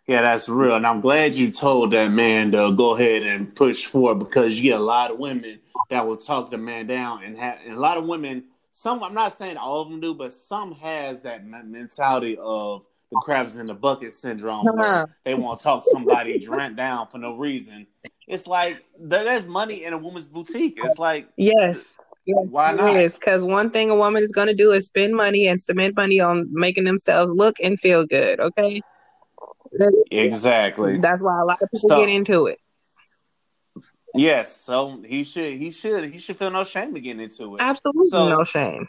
yeah, that's real. And I'm glad you told that man to go ahead and push forward because you get a lot of women that will talk the man down and, have, and a lot of women, some, I'm not saying all of them do, but some has that mentality of the crabs in the bucket syndrome where uh-huh. they want to talk somebody down for no reason. It's like there's money in a woman's boutique. It's like yes, yes why not? Because one thing a woman is going to do is spend money and spend money on making themselves look and feel good. Okay, Exactly. That's why a lot of people Stop. get into it. Yes, so he should he should he should feel no shame to get into it. Absolutely So- no shame.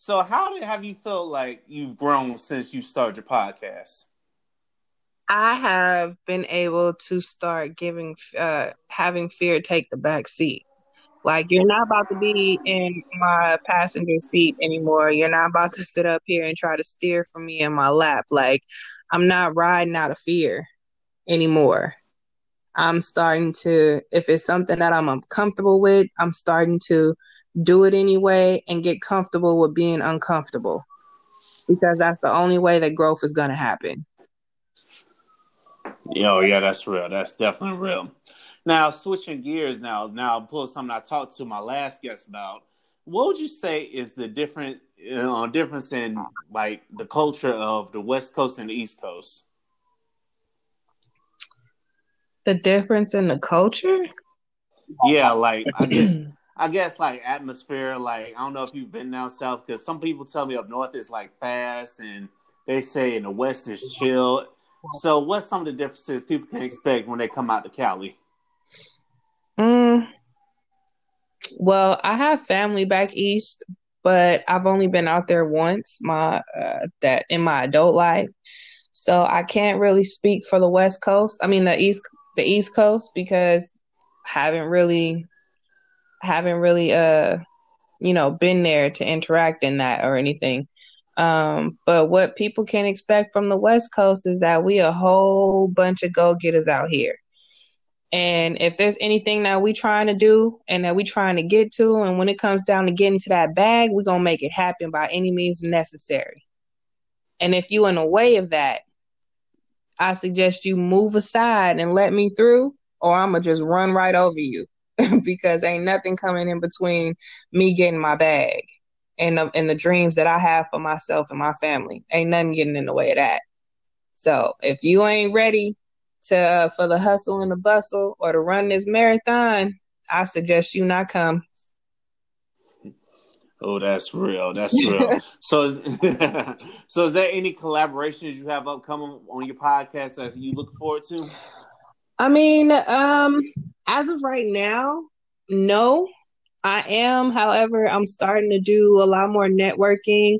So how did have you felt like you've grown since you started your podcast? I have been able to start giving, uh, having fear take the back seat. Like you're not about to be in my passenger seat anymore. You're not about to sit up here and try to steer for me in my lap. Like I'm not riding out of fear anymore. I'm starting to, if it's something that I'm uncomfortable with, I'm starting to do it anyway and get comfortable with being uncomfortable because that's the only way that growth is going to happen. Yo, yeah, that's real. That's definitely real. Now, switching gears now, now I'll pull something I talked to my last guest about. What would you say is the different you know, difference in like the culture of the West Coast and the East Coast? The difference in the culture? Yeah, like I guess, I guess like atmosphere. Like I don't know if you've been down south because some people tell me up north is like fast, and they say in the West is chill. So, what's some of the differences people can expect when they come out to Cali? Mm, well, I have family back east, but I've only been out there once my uh, that in my adult life. So I can't really speak for the West Coast. I mean the East the East Coast because haven't really haven't really uh you know been there to interact in that or anything. Um, but what people can expect from the West Coast is that we a whole bunch of go getters out here. And if there's anything that we trying to do and that we trying to get to, and when it comes down to getting to that bag, we're gonna make it happen by any means necessary. And if you in the way of that, I suggest you move aside and let me through, or I'm gonna just run right over you because ain't nothing coming in between me getting my bag and the, and the dreams that I have for myself and my family. Ain't nothing getting in the way of that. So if you ain't ready to uh, for the hustle and the bustle or to run this marathon, I suggest you not come. Oh, that's real. That's real. so, is, so is there any collaborations you have upcoming on your podcast that you look forward to? I mean, um, as of right now, no. I am, however, I'm starting to do a lot more networking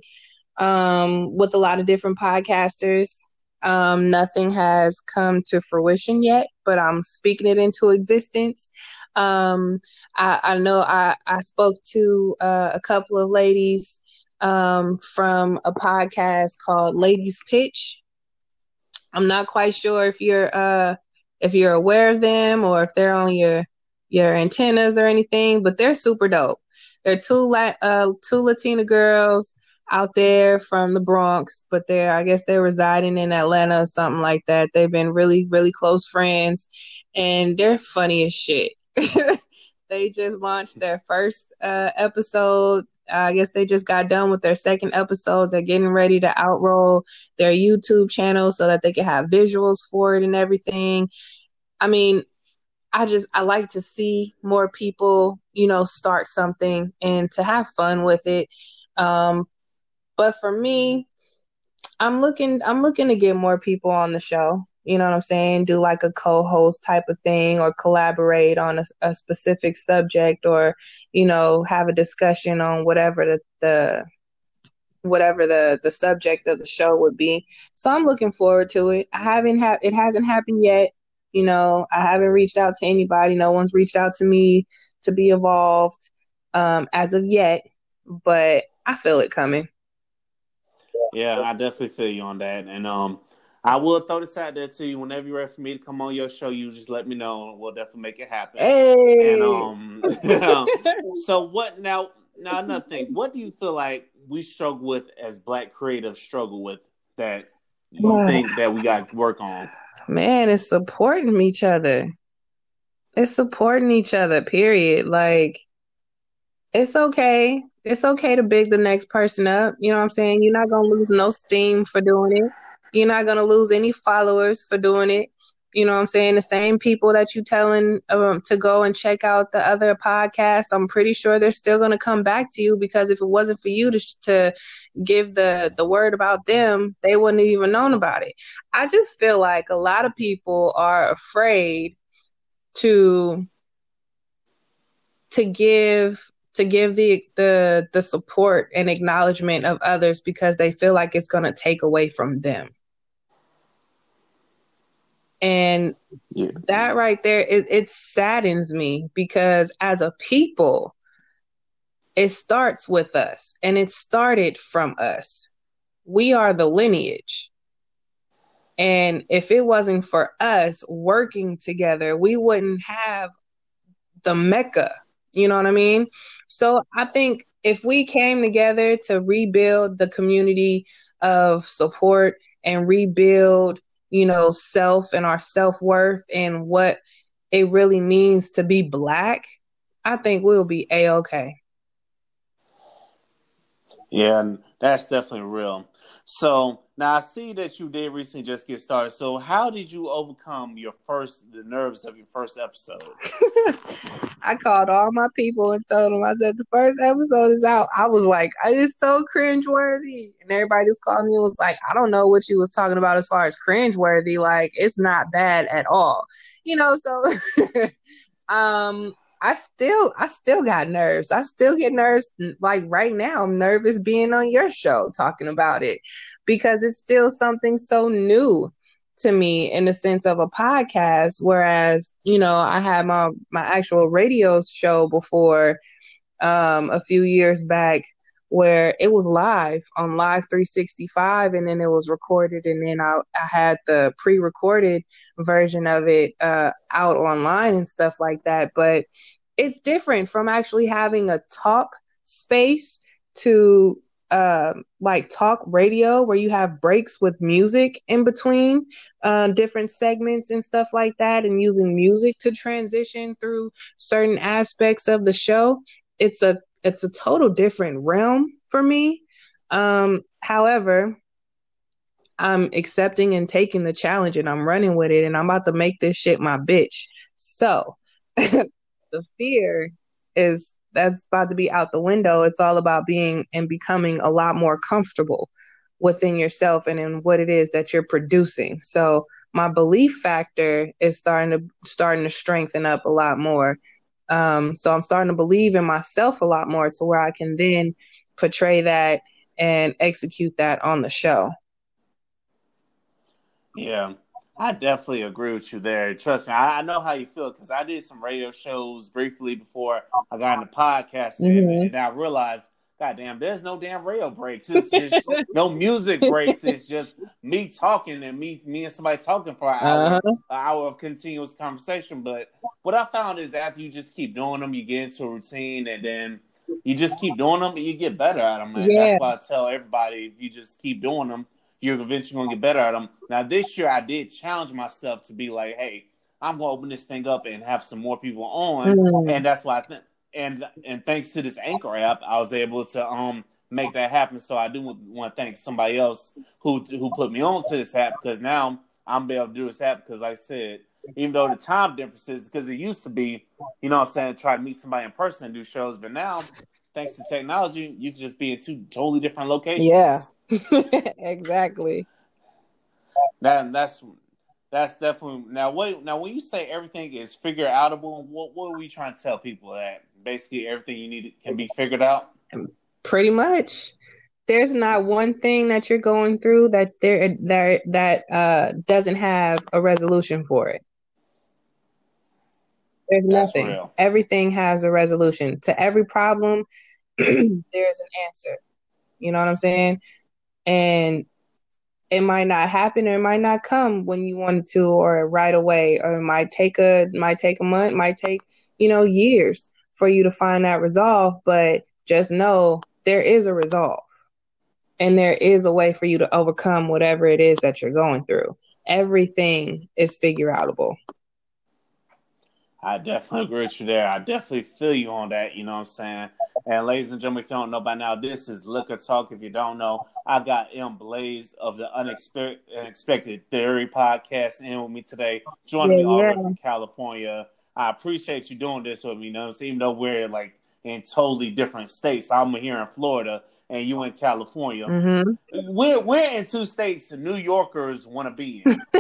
um, with a lot of different podcasters. Um, nothing has come to fruition yet, but I'm speaking it into existence. Um, I, I know I, I spoke to uh, a couple of ladies um, from a podcast called Ladies Pitch. I'm not quite sure if you're uh, if you're aware of them or if they're on your your antennas or anything, but they're super dope. They're two uh, two Latina girls out there from the Bronx, but they're I guess they're residing in Atlanta or something like that. They've been really really close friends, and they're funny as shit. they just launched their first uh, episode. I guess they just got done with their second episode. They're getting ready to outroll their YouTube channel so that they can have visuals for it and everything. I mean, I just I like to see more people, you know, start something and to have fun with it. Um, but for me, I'm looking I'm looking to get more people on the show. You know what I'm saying? Do like a co-host type of thing or collaborate on a, a specific subject or, you know, have a discussion on whatever the, the whatever the the subject of the show would be. So I'm looking forward to it. I haven't had it hasn't happened yet. You know, I haven't reached out to anybody. No one's reached out to me to be involved um, as of yet, but I feel it coming. Yeah, I definitely feel you on that. And um, I will throw this out there to you. Whenever you're ready for me to come on your show, you just let me know. and We'll definitely make it happen. Hey. And um, so what now? Now another thing. What do you feel like we struggle with as Black creatives struggle with that you think that we got to work on? Man, it's supporting each other. It's supporting each other, period. Like, it's okay. It's okay to big the next person up. You know what I'm saying? You're not to lose no steam for doing it. You're not to lose any followers for doing it. You know what I'm saying? The same people that you telling um, to go and check out the other podcast, I'm pretty sure they're still to come back to you because if it wasn't for you to to give the the word about them, they wouldn't have even known about it. I just feel like a lot of people are afraid to to give to give the the the support and acknowledgement of others because they feel like it's going to take away from them. And yeah. that right there it, it saddens me because as a people it starts with us and it started from us. We are the lineage. And if it wasn't for us working together we wouldn't have the mecca you know what I mean? So I think if we came together to rebuild the community of support and rebuild, you know, self and our self worth and what it really means to be black, I think we'll be a okay. Yeah, that's definitely real. So now I see that you did recently just get started. So how did you overcome your first the nerves of your first episode? I called all my people and told them I said the first episode is out. I was like, it's so cringeworthy. And everybody was calling me was like, I don't know what you was talking about as far as cringeworthy. Like it's not bad at all. You know, so um I still I still got nerves. I still get nerves like right now. I'm nervous being on your show talking about it because it's still something so new to me in the sense of a podcast whereas, you know, I had my my actual radio show before um a few years back where it was live on Live365 and then it was recorded and then I, I had the pre-recorded version of it uh, out online and stuff like that. But it's different from actually having a talk space to uh, like talk radio where you have breaks with music in between uh, different segments and stuff like that and using music to transition through certain aspects of the show. It's a it's a total different realm for me. Um, however, I'm accepting and taking the challenge and I'm running with it and I'm about to make this shit my bitch. So the fear is that's about to be out the window. It's all about being and becoming a lot more comfortable within yourself and in what it is that you're producing. So my belief factor is starting to starting to strengthen up a lot more. Um, so I'm starting to believe in myself a lot more to where I can then portray that and execute that on the show. Yeah, I definitely agree with you there. Trust me, I, I know how you feel because I did some radio shows briefly before I got into podcasting, mm-hmm. and I realized God damn, there's no damn rail breaks. It's just no music breaks. It's just me talking and me me and somebody talking for an hour, uh-huh. an hour of continuous conversation. But what I found is after you just keep doing them, you get into a routine, and then you just keep doing them, and you get better at them. And yeah. that's why I tell everybody: if you just keep doing them, you're eventually gonna get better at them. Now, this year I did challenge myself to be like, hey. I'm gonna open this thing up and have some more people on, mm. and that's why I think and and thanks to this Anchor app, I was able to um make that happen. So I do want to thank somebody else who who put me on to this app because now I'm able to do this app because, like I said, even though the time differences, because it used to be, you know, I'm saying try to meet somebody in person and do shows, but now thanks to technology, you can just be in two totally different locations. Yeah, exactly. That that's that's definitely now. What now? When you say everything is figure outable, what what are we trying to tell people that basically everything you need can be figured out? Pretty much. There's not one thing that you're going through that there that that uh, doesn't have a resolution for it. There's nothing. Everything has a resolution to every problem. there's an answer. You know what I'm saying? And it might not happen or it might not come when you want to or right away or it might take a might take a month might take you know years for you to find that resolve but just know there is a resolve and there is a way for you to overcome whatever it is that you're going through. Everything is figure outable I definitely agree with you there. I definitely feel you on that. You know what I'm saying? And ladies and gentlemen, if you don't know by now, this is Liquor Talk. If you don't know, I got M Blaze of the Unexpected Theory podcast in with me today, joining yeah, me all the way from California. I appreciate you doing this with me. You know, even though we're like in totally different states. I'm here in Florida and you in California. Mm-hmm. We're we're in two states New Yorkers want to be in.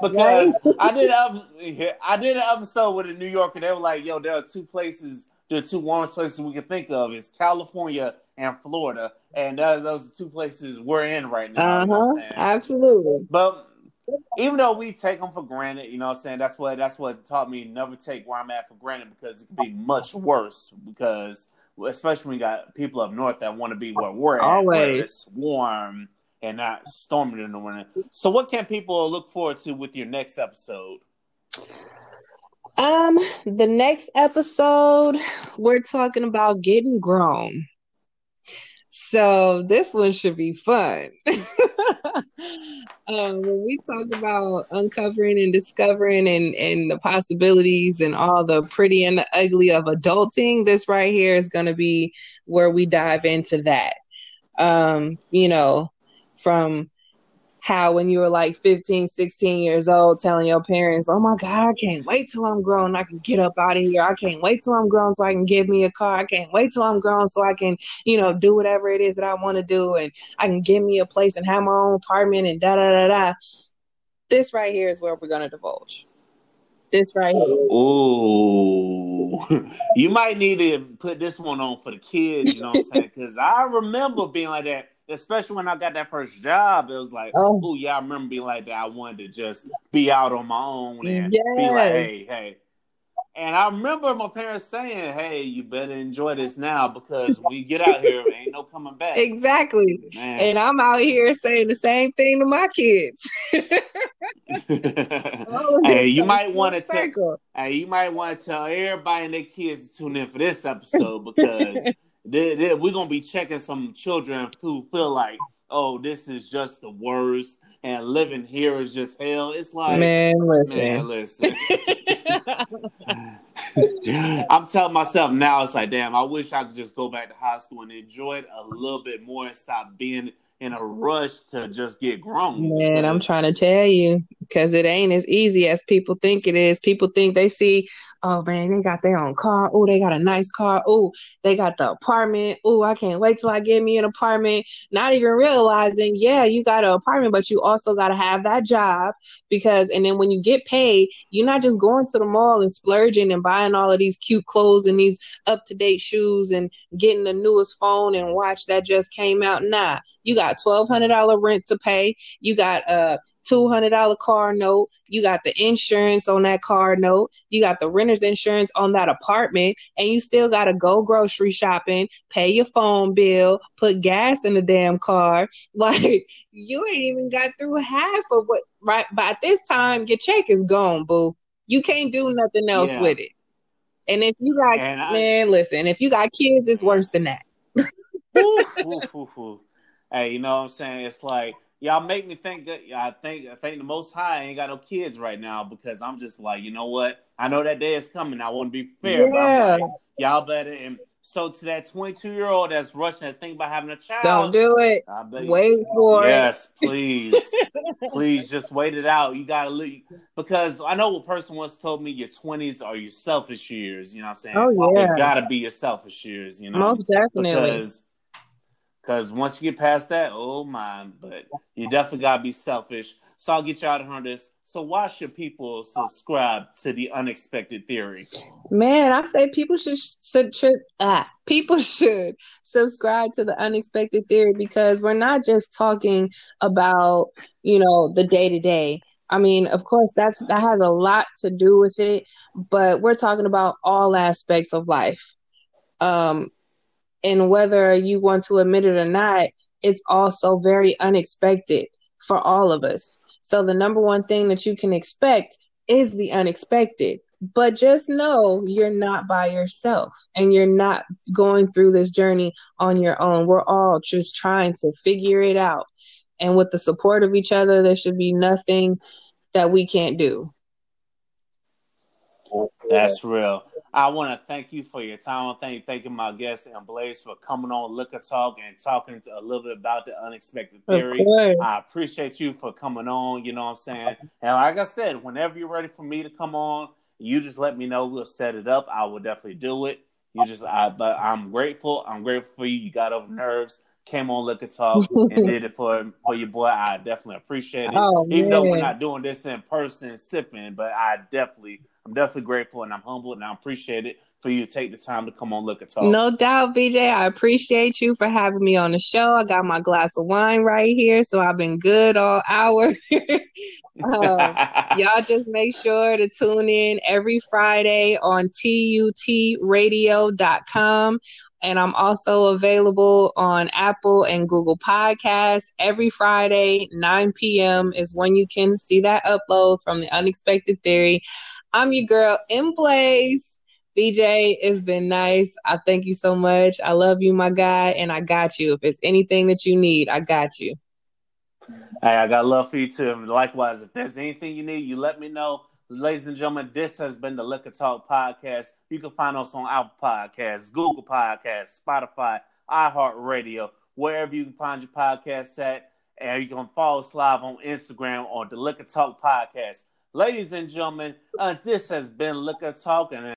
because I did a, I did an episode with a New Yorker. They were like, "Yo, there are two places, there are two warmest places we can think of. is California and Florida, and uh, those are two places we're in right now." Uh-huh. You know saying? Absolutely. But even though we take them for granted, you know what I'm saying? That's what that's what taught me never take where I'm at for granted because it could be much worse because especially when you got people up north that want to be where we're at, where Always. it's warm and not storming in the winter. So what can people look forward to with your next episode? Um, the next episode, we're talking about getting grown. So this one should be fun. um, when we talk about uncovering and discovering and, and the possibilities and all the pretty and the ugly of adulting, this right here is going to be where we dive into that. Um, you know, from how when you were like 15, 16 years old, telling your parents, Oh my God, I can't wait till I'm grown. I can get up out of here. I can't wait till I'm grown so I can give me a car. I can't wait till I'm grown so I can, you know, do whatever it is that I want to do. And I can give me a place and have my own apartment and da da da da. This right here is where we're going to divulge. This right here. Ooh, you might need to put this one on for the kids. You know what I'm saying? Because I remember being like that, especially when I got that first job. It was like, Oh. oh yeah, I remember being like that. I wanted to just be out on my own and be like, hey, hey. And I remember my parents saying, "Hey, you better enjoy this now because we get out here, ain't no coming back." Exactly. Man. And I'm out here saying the same thing to my kids. Hey, you might want to tell. Hey, you might want to tell everybody and their kids to tune in for this episode because they, they- we're gonna be checking some children who feel like, oh, this is just the worst, and living here is just hell. It's like, Man, listen. man, listen. I'm telling myself now, it's like, damn, I wish I could just go back to high school and enjoy it a little bit more and stop being in a rush to just get grown. Man, I'm trying to tell you because it ain't as easy as people think it is. People think they see, oh man, they got their own car. Oh, they got a nice car. Oh, they got the apartment. Oh, I can't wait till I get me an apartment. Not even realizing, yeah, you got an apartment, but you also got to have that job because, and then when you get paid, you're not just going to the mall and splurging and buying all of these cute clothes and these up to date shoes and getting the newest phone and watch that just came out. Nah, you got $1,200 rent to pay. You got, uh, $200 car note. You got the insurance on that car note. You got the renter's insurance on that apartment. And you still got to go grocery shopping, pay your phone bill, put gas in the damn car. Like, you ain't even got through half of what, right? By this time, your check is gone, boo. You can't do nothing else yeah. with it. And if you got, I, man, listen, if you got kids, it's worse than that. ooh, ooh, ooh, hey, you know what I'm saying? It's like, y'all make me think that I think I think the most high ain't got no kids right now because I'm just like, you know what? I know that day is coming. I want to be fair, but Yeah. I'm like, y'all better and so to that 22 year old that's rushing to think about having a child. Don't do it. I bet Wait for it. Yes, please. please just wait it out. You gotta leave because I know a person once told me your twenties are your selfish years, you know what I'm saying? Oh, yeah. It gotta be your selfish years, you know. Most definitely. Because because once you get past that, oh my, but you definitely gotta be selfish. So I'll get you out of on this. So why should people subscribe to the unexpected theory? Man, I say people should, should, should ah, people should subscribe to the unexpected theory because we're not just talking about, you know, the day to day. I mean, of course that's that has a lot to do with it, but we're talking about all aspects of life. Um and whether you want to admit it or not, it's also very unexpected for all of us. So the number one thing that you can expect is the unexpected. But just know you're not by yourself and you're not going through this journey on your own. We're all just trying to figure it out. And with the support of each other, there should be nothing that we can't do. That's real. I want to thank you for your time. Thank thanking my guest M Blaze for coming on Liquor Talk and talking to, a little bit about the unexpected theory. I appreciate you for coming on. You know what I'm saying? And like I said, whenever you're ready for me to come on, you just let me know. We'll set it up. I will definitely do it. You just, I, but I'm grateful. I'm grateful for you. You got over nerves, came on Liquor Talk, and did it for for your boy. I definitely appreciate it. Oh, Even though we're not doing this in person, sipping, but I definitely, I'm definitely grateful and I'm humbled and I appreciate it for you to take the time to come on Liquor Talk. No doubt, VJ. I appreciate you for having me on the show. I got my glass of wine right here, so I've been good all hour. um, y'all just make sure to tune in every Friday on tutradio.com. And I'm also available on Apple and Google Podcasts. Every Friday, 9 p.m. is when you can see that upload from the Unexpected Theory. I'm your girl, M Blaze. VJ, it's been nice. I thank you so much. I love you, my guy, and I got you. If it's anything that you need, I got you. Hey, I got love for you too. Likewise, if there's anything you need, you let me know. Ladies and gentlemen, this has been the Liquor Talk Podcast. You can find us on Apple Podcasts, Google Podcasts, Spotify, iHeartRadio, wherever you can find your podcasts at. And you can follow us live on Instagram on the Liquor Talk Podcast. Ladies and gentlemen, uh, this has been Liquor Talk, and